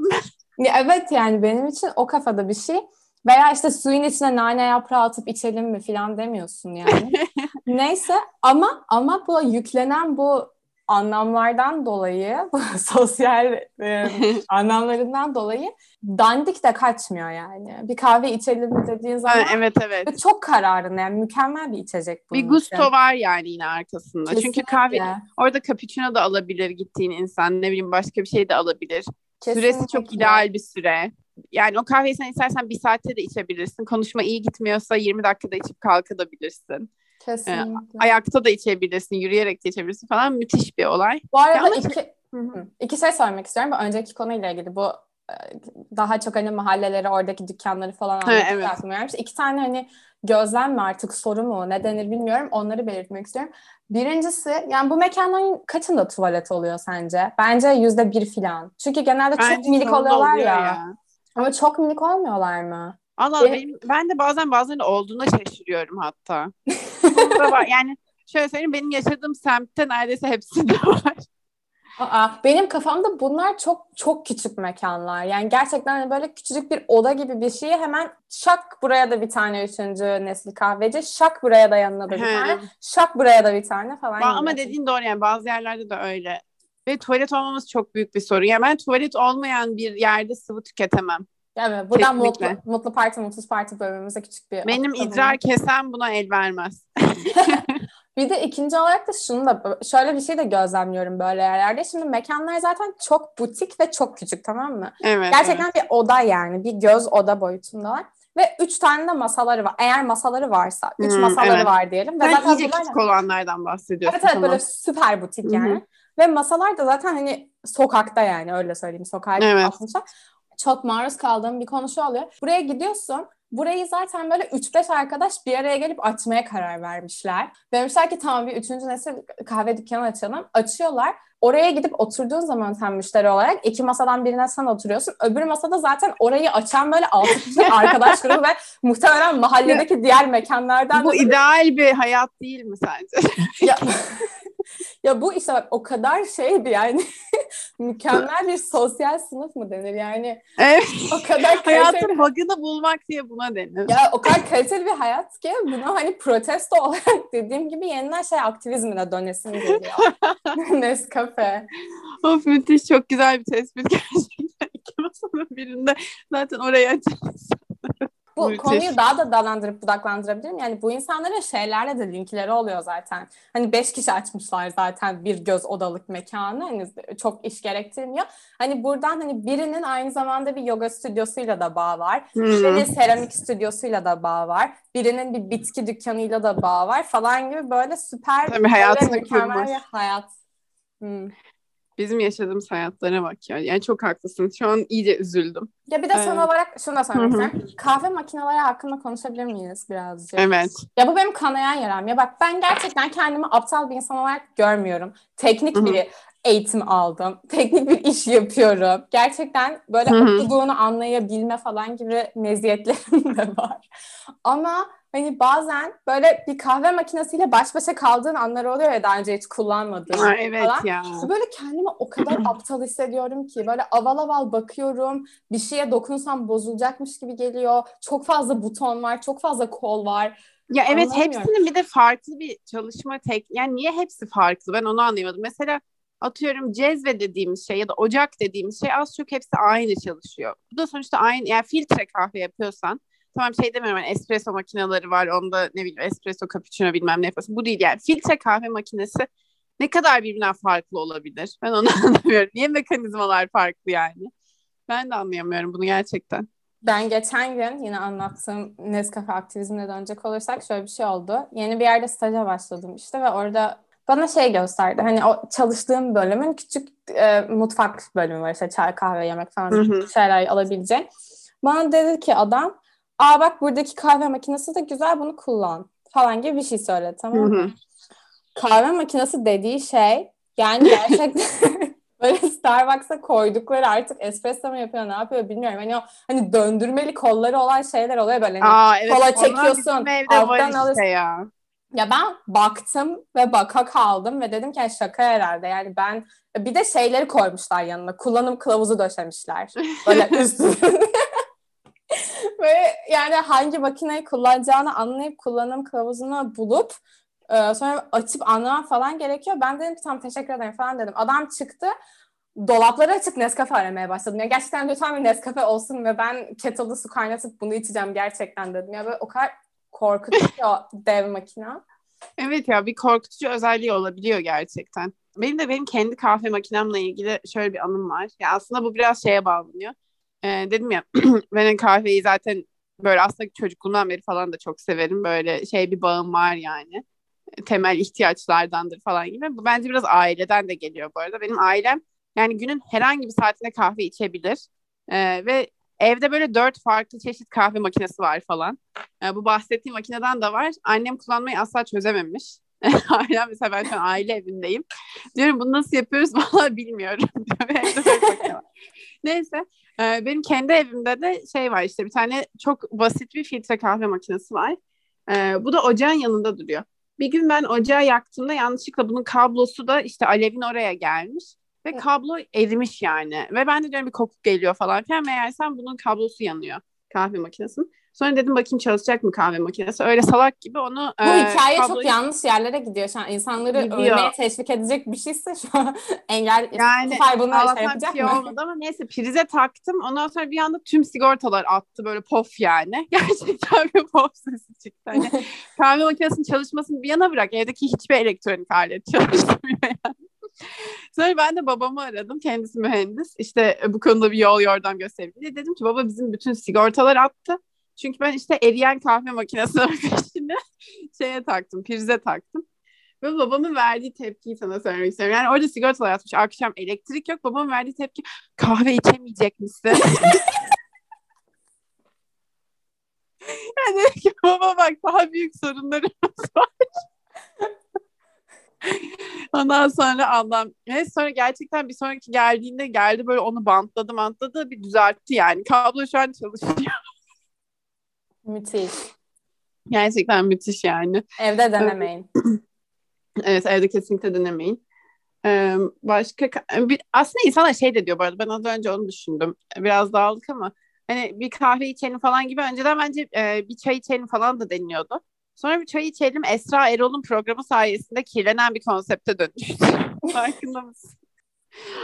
evet yani benim için o kafada bir şey. Veya işte suyun içine nane yaprağı atıp içelim mi falan demiyorsun yani. Neyse ama ama bu yüklenen bu anlamlardan dolayı, sosyal e, anlamlarından dolayı dandik de kaçmıyor yani. Bir kahve içelim mi dediğin zaman evet evet. Çok kararın yani mükemmel bir içecek bu. Bir gusto için. var yani yine arkasında. Kesinlikle. Çünkü kahve orada cappuccino da alabilir gittiğin insan ne bileyim başka bir şey de alabilir. Kesinlikle. Süresi çok ideal bir süre. Yani o kahveyi sen istersen bir saatte de içebilirsin. Konuşma iyi gitmiyorsa 20 dakikada içip kalkabilirsin. Kesinlikle. Ee, ayakta da içebilirsin, yürüyerek de içebilirsin falan. Müthiş bir olay. Bu arada ya iki, hı iki şey söylemek istiyorum. Bu önceki konuyla ilgili bu e, daha çok hani mahalleleri, oradaki dükkanları falan anlatmak evet. İki tane hani gözlem mi artık soru mu ne denir bilmiyorum. Onları belirtmek istiyorum. Birincisi yani bu mekanların kaçında tuvalet oluyor sence? Bence yüzde bir filan. Çünkü genelde Bence çok minik oluyorlar ya. ya. Ama çok minik olmuyorlar mı? Allah benim, ben de bazen bazen olduğuna şaşırıyorum hatta. var. Yani şöyle söyleyeyim benim yaşadığım semtte neredeyse hepsinde var. Aa, benim kafamda bunlar çok çok küçük mekanlar. Yani gerçekten hani böyle küçücük bir oda gibi bir şeyi hemen şak buraya da bir tane üçüncü nesil kahveci, şak buraya da yanına da bir tane, şak buraya da bir tane falan. Ba- ama dediğin doğru yani bazı yerlerde de öyle. Ve tuvalet olmaması çok büyük bir sorun. Yani ben tuvalet olmayan bir yerde sıvı tüketemem. Evet, buradan mutlu, mutlu parti, mutsuz parti bölümümüze küçük bir... Benim idrar kesen buna el vermez. bir de ikinci olarak da şunu da şöyle bir şey de gözlemliyorum böyle yerlerde. Şimdi mekanlar zaten çok butik ve çok küçük tamam mı? Evet. Gerçekten evet. bir oda yani bir göz oda boyutundalar. Ve üç tane de masaları var. Eğer masaları varsa. Üç hmm, masaları evet. var diyelim. Ve Sen zaten iyice küçük olanlardan bahsediyorsun. Evet evet tamam. böyle süper butik yani. Hı-hı. Ve masalar da zaten hani sokakta yani öyle söyleyeyim. Sokağa evet. atmışlar çok maruz kaldığım bir konu şu oluyor. Buraya gidiyorsun. Burayı zaten böyle 3-5 arkadaş bir araya gelip açmaya karar vermişler. Demişler ki tamam bir üçüncü nesil kahve dükkanı açalım. Açıyorlar. Oraya gidip oturduğun zaman sen müşteri olarak iki masadan birine sen oturuyorsun. Öbür masada zaten orayı açan böyle altı kişi arkadaş grubu ve muhtemelen mahalledeki diğer mekanlardan Bu da... ideal bir hayat değil mi sence? ya, ya bu işte bak o kadar şeydi yani mükemmel bir sosyal sınıf mı denir yani? Evet. O kadar hayatın bug'ını bulmak diye buna denir. Ya o kadar kaliteli bir hayat ki buna hani protesto olarak dediğim gibi yeniden şey aktivizmine dönesim geliyor. Nescafe. Of müthiş çok güzel bir tespit gerçekten. İki masanın birinde zaten oraya açarız. Bu Müthiş. konuyu daha da dallandırıp budaklandırabilirim. Yani bu insanların şeylerle de linkleri oluyor zaten. Hani beş kişi açmışlar zaten bir göz odalık mekanı. Hani çok iş gerektirmiyor. Hani buradan hani birinin aynı zamanda bir yoga stüdyosuyla da bağ var. Hmm. Birinin seramik stüdyosuyla da bağ var. Birinin bir bitki dükkanıyla da bağ var falan gibi böyle süper Tabii hayatını mükemmel kurmuş. bir hayat. Hmm. Bizim yaşadığımız hayatlara bak ya. Yani çok haklısın. Şu an iyice üzüldüm. Ya bir de son Evet. olarak şunu da istiyorum. Kahve makineleri hakkında konuşabilir miyiz birazcık? Evet. Ya bu benim kanayan yaram. Ya bak ben gerçekten kendimi aptal bir insan olarak görmüyorum. Teknik Hı hı. bir eğitim aldım. Teknik bir iş yapıyorum. Gerçekten böyle okuduğunu anlayabilme falan gibi meziyetlerim de var. Ama hani bazen böyle bir kahve makinesiyle baş başa kaldığın anlar oluyor ya daha önce hiç kullanmadığın Ha, evet falan. ya. Böyle kendimi o kadar aptal hissediyorum ki böyle aval aval bakıyorum. Bir şeye dokunsam bozulacakmış gibi geliyor. Çok fazla buton var, çok fazla kol var. Ya evet hepsinin bir de farklı bir çalışma tek yani niye hepsi farklı ben onu anlayamadım. Mesela atıyorum cezve dediğimiz şey ya da ocak dediğimiz şey az çok hepsi aynı çalışıyor. Bu da sonuçta aynı yani filtre kahve yapıyorsan tamam şey demiyorum yani espresso makineleri var onda ne bileyim espresso cappuccino bilmem ne yapıyorsun. Bu değil yani filtre kahve makinesi ne kadar birbirinden farklı olabilir? Ben onu anlamıyorum. Niye mekanizmalar farklı yani? Ben de anlayamıyorum bunu gerçekten. Ben geçen gün yine anlattığım Nescafe aktivizmine dönecek olursak şöyle bir şey oldu. Yeni bir yerde staja başladım işte ve orada bana şey gösterdi. Hani o çalıştığım bölümün küçük e, mutfak bölümü var işte çay kahve yemek falan Hı hı. şeyler alabileceğin. Bana dedi ki adam aa bak buradaki kahve makinesi de güzel bunu kullan falan gibi bir şey söyledi tamam mı? kahve makinesi dediği şey yani gerçekten böyle Starbucks'a koydukları artık espresso mu yapıyor ne yapıyor bilmiyorum. Hani o hani döndürmeli kolları olan şeyler oluyor böyle. Hani Aa evet. kola çekiyorsun, alttan işte alıyorsun. ya. Ya ben baktım ve baka kaldım ve dedim ki "Ya şaka herhalde. Yani ben bir de şeyleri koymuşlar yanına. Kullanım kılavuzu döşemişler. Böyle üstüne. Böyle yani hangi makineyi kullanacağını anlayıp kullanım kılavuzunu bulup e, sonra açıp anlamam falan gerekiyor. Ben dedim ki tamam teşekkür ederim falan dedim. Adam çıktı. Dolapları açıp Nescafe aramaya başladım. Ya gerçekten lütfen bir Nescafe olsun ve ben kettle'da su kaynatıp bunu içeceğim gerçekten dedim. Ya böyle o kadar korkutuyor dev makine. Evet ya bir korkutucu özelliği olabiliyor gerçekten. Benim de benim kendi kahve makinemle ilgili şöyle bir anım var. Ya aslında bu biraz şeye bağlanıyor. Ee, dedim ya ben kahveyi zaten böyle aslında çocukluğumdan beri falan da çok severim. Böyle şey bir bağım var yani. Temel ihtiyaçlardandır falan gibi. Bu bence biraz aileden de geliyor bu arada. Benim ailem yani günün herhangi bir saatinde kahve içebilir. Ee, ve evde böyle dört farklı çeşit kahve makinesi var falan. Ee, bu bahsettiğim makineden de var. Annem kullanmayı asla çözememiş. Ailem mesela ben şu an aile evindeyim. Diyorum bunu nasıl yapıyoruz valla bilmiyorum. Neyse e, benim kendi evimde de şey var işte bir tane çok basit bir filtre kahve makinesi var. E, bu da ocağın yanında duruyor. Bir gün ben ocağı yaktığımda yanlışlıkla bunun kablosu da işte alevin oraya gelmiş. Ve kablo erimiş yani. Ve ben de diyorum bir koku geliyor falan filan. Meğersem bunun kablosu yanıyor kahve makinesinin. Sonra dedim bakayım çalışacak mı kahve makinesi. Öyle salak gibi onu Bu e, hikaye çok kabloyu- yanlış yerlere gidiyor şu an. İnsanları Gidiyor. ölmeye teşvik edecek bir şeyse şu an engel Yani bunu şey Allah'tan bir yapacak şey mı? olmadı ama neyse prize taktım. Ondan sonra bir anda tüm sigortalar attı böyle pof yani. Gerçekten bir pof sesi çıktı. Hani kahve makinesinin çalışmasını bir yana bırak. Evdeki hiçbir elektronik alet çalışmıyor yani. Sonra ben de babamı aradım. Kendisi mühendis. İşte e, bu konuda bir yol yordam gösterebilir. Dedim ki baba bizim bütün sigortalar attı. Çünkü ben işte eriyen kahve makinesinin peşine şeye taktım, prize taktım. Ve babamın verdiği tepkiyi sana söylemek istiyorum. Yani orada sigortalar atmış. Akşam elektrik yok. Babamın verdiği tepki kahve içemeyecek misin? yani ki baba bak daha büyük sorunlarımız var. Ondan sonra Allah'ım. Evet sonra gerçekten bir sonraki geldiğinde geldi böyle onu bantladı bantladı bir düzeltti yani. Kablo şu an çalışıyor. Müthiş. Gerçekten müthiş yani. Evde denemeyin. Evet evde kesinlikle denemeyin. Ee, başka bir, aslında insanlar şey de diyor bu arada ben az önce onu düşündüm. Biraz dağıldık ama hani bir kahve içelim falan gibi önceden bence e, bir çay içelim falan da deniliyordu. Sonra bir çay içelim Esra Erol'un programı sayesinde kirlenen bir konsepte dönüştü. Farkında mısın?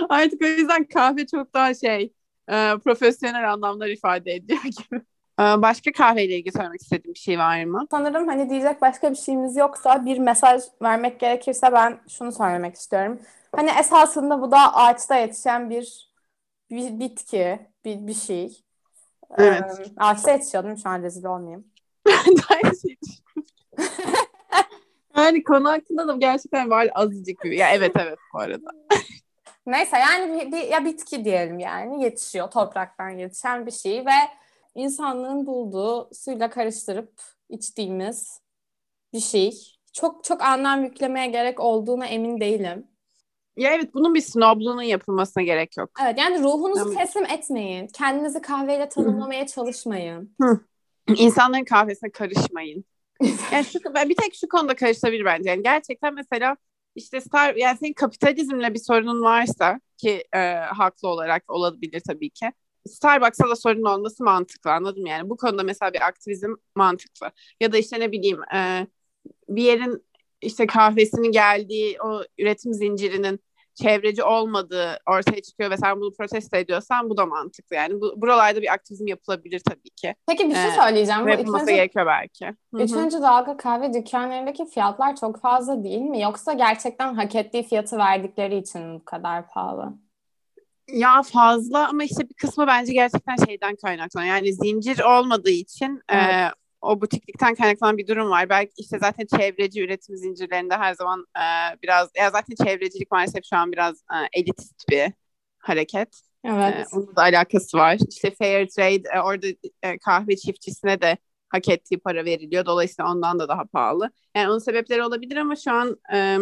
Artık o yüzden kahve çok daha şey e, profesyonel anlamlar ifade ediyor gibi. Başka kahveyle ilgili söylemek istediğim bir şey var mı? Sanırım hani diyecek başka bir şeyimiz yoksa bir mesaj vermek gerekirse ben şunu söylemek istiyorum. Hani esasında bu da ağaçta yetişen bir, bir bitki, bir, bir şey. Evet. Ee, ağaçta yetişiyor değil mi? Şu an rezil olmayayım. Aynı şey Yani konu hakkında da gerçekten var azıcık bir. Ya evet evet bu arada. Neyse yani bir, bir ya bitki diyelim yani yetişiyor topraktan yetişen bir şey ve insanlığın bulduğu suyla karıştırıp içtiğimiz bir şey. Çok çok anlam yüklemeye gerek olduğuna emin değilim. Ya evet bunun bir snobluğunun yapılmasına gerek yok. Evet yani ruhunuzu Yani- teslim etmeyin. Kendinizi kahveyle tanımlamaya çalışmayın. İnsanların kahvesine karışmayın. Yani şu, bir tek şu konuda karışabilir bence. Yani gerçekten mesela işte Star, yani senin kapitalizmle bir sorunun varsa ki e, haklı olarak olabilir tabii ki. Starbucks'a da sorun olması mantıklı anladım yani. Bu konuda mesela bir aktivizm mantıklı. Ya da işte ne bileyim e, bir yerin işte kahvesinin geldiği o üretim zincirinin çevreci olmadığı ortaya çıkıyor ve sen bunu protesto ediyorsan bu da mantıklı. Yani bu, buralarda bir aktivizm yapılabilir tabii ki. Peki bir şey Ee, söyleyeceğim. Bu Ve yapılması üçüncü, gerekiyor belki. Üçüncü dalga kahve dükkanlarındaki fiyatlar çok fazla değil mi? Yoksa gerçekten hak ettiği fiyatı verdikleri için bu kadar pahalı? Ya fazla ama işte bir kısmı bence gerçekten şeyden kaynaklanıyor. Yani zincir olmadığı için Evet. e, o butiklikten kaynaklanan bir durum var. Belki işte zaten çevreci üretim zincirlerinde her zaman e, biraz ya zaten çevrecilik maalesef şu an biraz e, elitist bir hareket. Evet. E, onun da alakası var. İşte fair trade e, orada e, kahve çiftçisine de hak ettiği para veriliyor. Dolayısıyla ondan da daha pahalı. Yani onun sebepleri olabilir ama şu an e,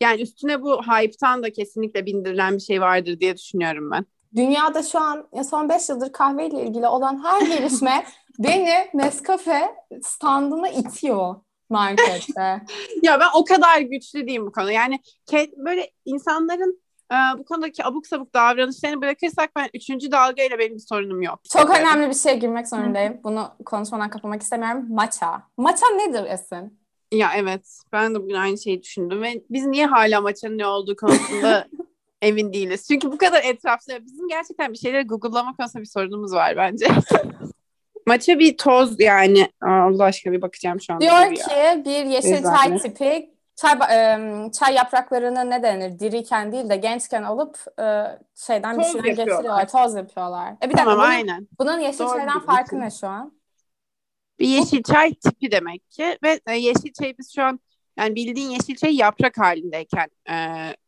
yani üstüne bu hype'tan da kesinlikle bindirilen bir şey vardır diye düşünüyorum ben. Dünyada şu an son 5 yıldır kahveyle ilgili olan her gelişme beni Nescafe standına itiyor markette. Ya ben o kadar güçlü değilim bu konu. Yani böyle insanların e, bu konudaki abuk sabuk davranışlarını bırakırsak ben üçüncü dalgayla benim bir sorunum yok. Çok önemli bir şeye girmek zorundayım. Bunu konuşmadan kapamak istemiyorum. Matcha. Matcha nedir Esin? Ya evet ben de bugün aynı şeyi düşündüm ve biz niye hala maçın ne olduğu konusunda emin değiliz. Çünkü bu kadar etrafta bizim gerçekten bir şeyleri Google'lama konusunda bir sorunumuz var bence. Maça bir toz yani. Aa, Allah aşkına bir bakacağım şu anda. Diyor ya. ki bir yeşil çay Rezalet. tipi çay, çay yapraklarını ne denir? Diriyken değil de gençken alıp şeyden bir Toz şeyler yapıyorlar. getiriyorlar. Toz yapıyorlar. E bir dakika Tamam bunun, aynen. bunun yeşil Doğru çaydan farkı ne şu an? Bir yeşil çay tipi demek ki ve e, yeşil çayı biz şu an yani bildiğin yeşil çayı yaprak halindeyken e,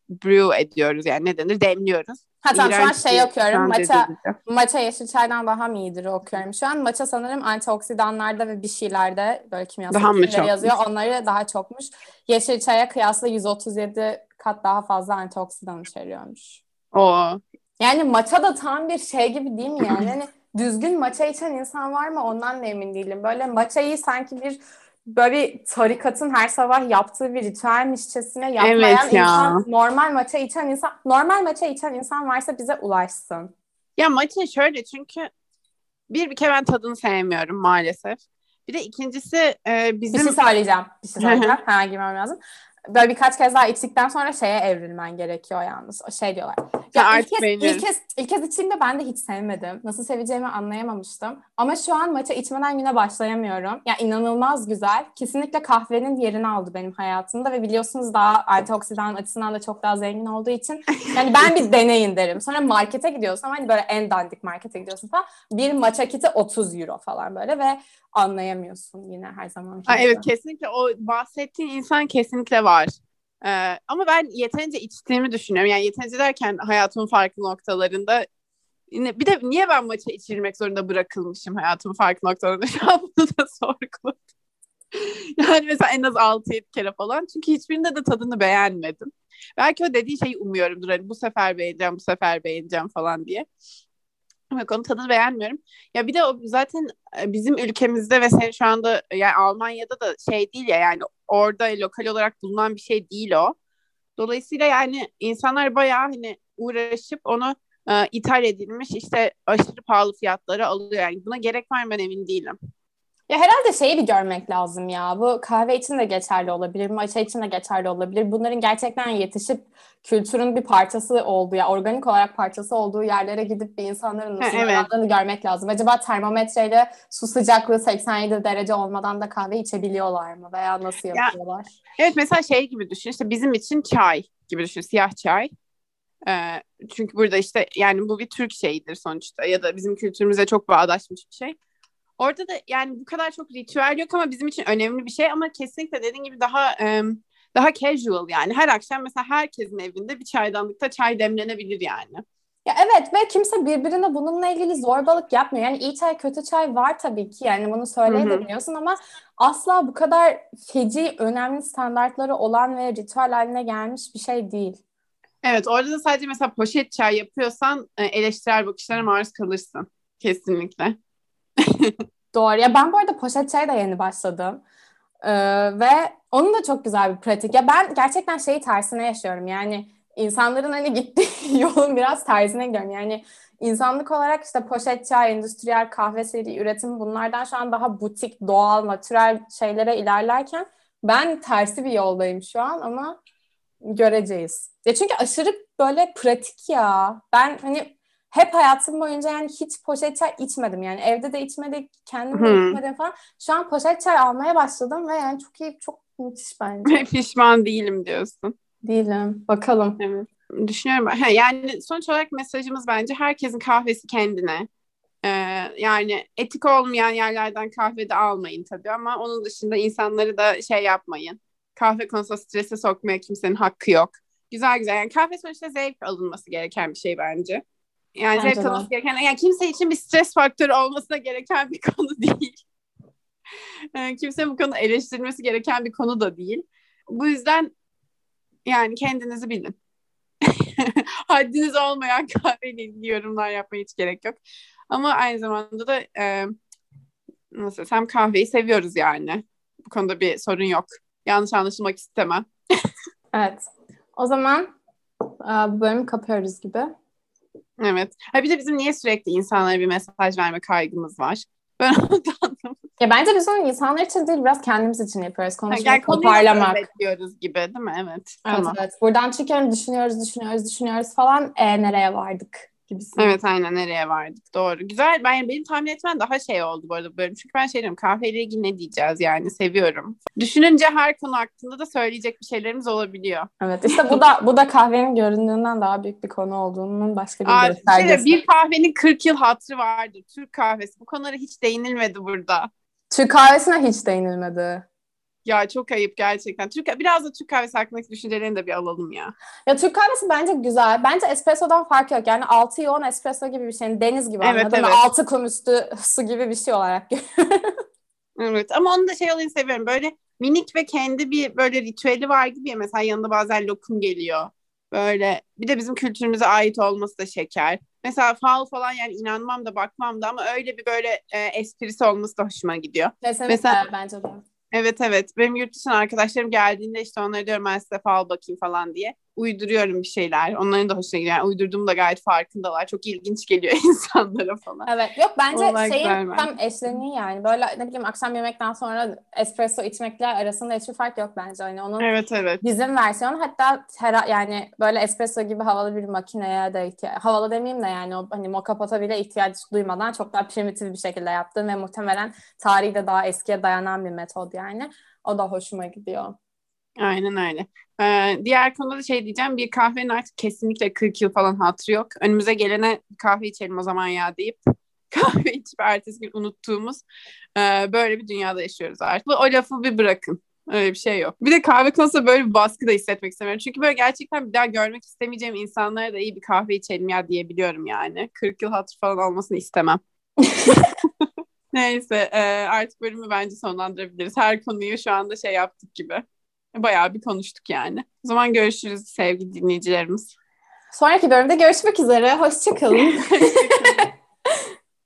brew ediyoruz yani ne denir demliyoruz. Ha tamam şu an şey okuyorum. Dili. matcha yeşil çaydan daha mı iyidir okuyorum şu an. Matcha sanırım antioksidanlarda ve bir şeylerde böyle kimyasal Daha mı yazıyor. Onları daha çokmuş. Yeşil çaya kıyasla 137 kat daha fazla antioksidan içeriyormuş. O Yani matcha da tam bir şey gibi değil mi yani? Hani düzgün matcha içen insan var mı ondan da emin değilim. Böyle matchayı sanki bir böyle bir tarikatın her sabah yaptığı bir ritüelmişçesine yapmayan Evet ya. insan, normal matcha içen insan, normal matcha içen insan varsa bize ulaşsın. Ya matcha şöyle çünkü bir bir kere ben tadını sevmiyorum maalesef. Bir de ikincisi e, Bir bizim şey söyleyeceğim. Bir şey söyleyeceğim. Hemen girmem lazım. Böyle birkaç kez daha içtikten sonra şeye evrilmen gerekiyor yalnız. O Şey diyorlar. Ya ilk kez, ilk, kez, ilk kez içtiğimde ben de hiç sevmedim. Nasıl seveceğimi anlayamamıştım. Ama şu an maça içmeden güne başlayamıyorum. Ya inanılmaz güzel. Kesinlikle kahvenin yerini aldı benim hayatımda ve biliyorsunuz daha antioksidan açısından da çok daha zengin olduğu için yani ben bir deneyin derim. Sonra markete gidiyorsun ama hani böyle en dandik markete gidiyorsun falan. Bir maça kiti 30 euro falan böyle ve anlayamıyorsun yine her zaman. Evet kesinlikle o bahsettiğin insan kesinlikle var. Ee, ama ben yeterince içtiğimi düşünüyorum. Yani yeterince derken hayatımın farklı noktalarında bir de niye ben maça içirmek zorunda bırakılmışım hayatımın farklı noktalarında şu an bunu da sorguladım. Yani mesela en az 6-7 kere falan. Çünkü hiçbirinde de tadını beğenmedim. Belki o dediği şeyi umuyorumdur. Hani bu sefer beğeneceğim, bu sefer beğeneceğim falan diye. Ama onun tadını beğenmiyorum. Ya bir de o zaten e, bizim ülkemizde ve senin şu anda yani Almanya'da da şey değil ya yani orada lokal olarak bulunan bir şey değil o. Dolayısıyla yani insanlar bayağı hani uğraşıp onu e, ithal edilmiş işte aşırı pahalı fiyatlara alıyor. Yani buna gerek var mı ben emin değilim. Ya herhalde şeyi bir görmek lazım ya. Bu kahve için de geçerli olabilir, matcha için de geçerli olabilir. Bunların gerçekten yetişip kültürün bir parçası olduğu, ya organik olarak parçası olduğu yerlere gidip bir insanların nasıl evet. davrandığını görmek lazım. Acaba termometreyle su sıcaklığı 87 derece olmadan da kahve içebiliyorlar mı? Veya nasıl yapıyorlar? Evet mesela şey gibi düşün işte bizim için çay gibi düşün siyah çay. Ee, çünkü burada işte yani bu bir Türk şeyidir sonuçta ya da bizim kültürümüze çok bağdaşmış bir şey. Orada da yani bu kadar çok ritüel yok ama bizim için önemli bir şey ama kesinlikle dediğin gibi daha e, daha casual yani her akşam mesela herkesin evinde bir çaydanlıkta çay demlenebilir yani. Ya evet ve kimse birbirine bununla ilgili zorbalık yapmıyor. Yani iyi çay kötü çay var tabii ki yani bunu söyleyebiliyorsun ama asla bu kadar feci önemli standartları olan ve ritüel haline gelmiş bir şey değil. Evet orada da sadece mesela poşet çay yapıyorsan eleştirel bakışlara maruz kalırsın. Kesinlikle. Doğru. Ya ben bu arada poşet çay da yeni başladım. Ee, ve onun da çok güzel bir pratik. Ya ben gerçekten şeyi tersine yaşıyorum. Yani insanların hani gittiği yolun biraz tersine gidiyorum. Yani insanlık olarak işte poşet çay, endüstriyel kahve seri üretim bunlardan şu an daha butik, doğal, natürel şeylere ilerlerken ben tersi bir yoldayım şu an ama göreceğiz. Ya çünkü aşırı böyle pratik ya. Ben hani hep hayatım boyunca yani hiç poşet çay içmedim. Yani evde de içmedik, kendim de Hmm. içmedim falan. Şu an poşet çay almaya başladım ve yani çok iyi, çok müthiş bence. Pişman değilim diyorsun. Değilim. Bakalım. Evet. Düşünüyorum. Ha, yani sonuç olarak mesajımız bence herkesin kahvesi kendine. Ee, yani etik olmayan yerlerden kahve de almayın tabii ama onun dışında insanları da şey yapmayın. Kahve konusunda strese sokmaya kimsenin hakkı yok. Güzel güzel. Yani kahve sonuçta zevk alınması gereken bir şey bence. Yani Bence zevk de. alınması gereken, yani kimse için bir stres faktörü olmasına gereken bir konu değil. Ee, kimse bu konuda eleştirilmesi gereken bir konu da değil. Bu yüzden yani kendinizi bilin. Haddiniz olmayan kahveyle ilgili yorumlar yapmaya hiç gerek yok. Ama aynı zamanda da e, nasıl desem kahveyi seviyoruz yani. Bu konuda bir sorun yok. Yanlış anlaşılmak istemem. Evet. O zaman e, bu bölümü kapıyoruz gibi. Evet. Ha bir de bizim niye sürekli insanlara bir mesaj verme kaygımız var? Ben onu da anlamadım. Ya bence biz onu insanlar için değil biraz kendimiz için yapıyoruz. Konuyu toparlamak. özetliyoruz gibi değil mi? Evet. Evet, Tamam. evet. Buradan çıkıyorum düşünüyoruz, düşünüyoruz, düşünüyoruz falan. E, nereye vardık gibisin. Evet aynen nereye vardık doğru. Güzel ben benim tahmin etmen daha şey oldu bu arada bu bölüm. Çünkü ben şey diyorum kahveyle ilgili ne diyeceğiz yani seviyorum. Düşününce her konu hakkında da söyleyecek bir şeylerimiz olabiliyor. Evet işte bu da bu da kahvenin göründüğünden daha büyük bir konu olduğunun başka bir Aa, şey göstergesi. bir kahvenin 40 yıl hatırı vardır. Türk kahvesi. Bu konulara hiç değinilmedi burada. Türk kahvesine hiç değinilmedi. Ya çok ayıp gerçekten. Türk biraz da Türk kahvesi hakkındaki düşüncelerini de bir alalım ya. Ya Türk kahvesi bence güzel. Bence espressodan fark yok. Yani altı yoğun espresso gibi bir şey. Deniz gibi Evet, anladın mı? evet. Altı kum üstü su gibi bir şey olarak Evet ama onu da şey olayını seviyorum. Böyle minik ve kendi bir böyle ritüeli var gibi ya. Mesela yanında bazen lokum geliyor. Böyle bir de bizim kültürümüze ait olması da şeker. Mesela fal falan yani inanmam da bakmam da ama öyle bir böyle e, esprisi olması da hoşuma gidiyor. Kesinlikle Mesela- bence de. Evet evet. Benim yurt dışına arkadaşlarım geldiğinde işte onlara diyorum ben size fal bakayım falan diye. Uyduruyorum bir şeyler. Onların da hoşuna gidiyor. Yani uydurduğum da gayet farkındalar. Çok ilginç geliyor insanlara falan. Evet yok bence Olay şeyin bence. tam eşleniği yani böyle ne bileyim akşam yemekten sonra espresso içmekle arasında hiçbir fark yok bence. Hani onun Evet evet. bizim versiyonu hatta tera, yani böyle espresso gibi havalı bir makineye de ihtiyaç havalı demeyeyim de yani o hani moka pota bile ihtiyaç duymadan çok daha primitif bir şekilde yaptığım ve muhtemelen tarihi de daha eskiye dayanan bir metod yani. O da hoşuma gidiyor. Aynen öyle. Ee, diğer konuda da şey diyeceğim. Bir kahvenin artık kesinlikle 40 yıl falan hatırı yok. Önümüze gelene kahve içelim o zaman ya deyip kahve içip ertesi gün unuttuğumuz e, böyle bir dünyada yaşıyoruz artık. O lafı bir bırakın. Öyle bir şey yok. Bir de kahve konusunda böyle bir baskı da hissetmek istemiyorum. Çünkü böyle gerçekten bir daha görmek istemeyeceğim insanlara da iyi bir kahve içelim ya diyebiliyorum yani. 40 yıl hatır falan olmasını istemem. Neyse e, artık bölümü bence sonlandırabiliriz. Her konuyu şu anda şey yaptık gibi. Bayağı bir konuştuk yani. O zaman görüşürüz sevgili dinleyicilerimiz. Sonraki bölümde görüşmek üzere. Hoşçakalın. Hoşçakalın.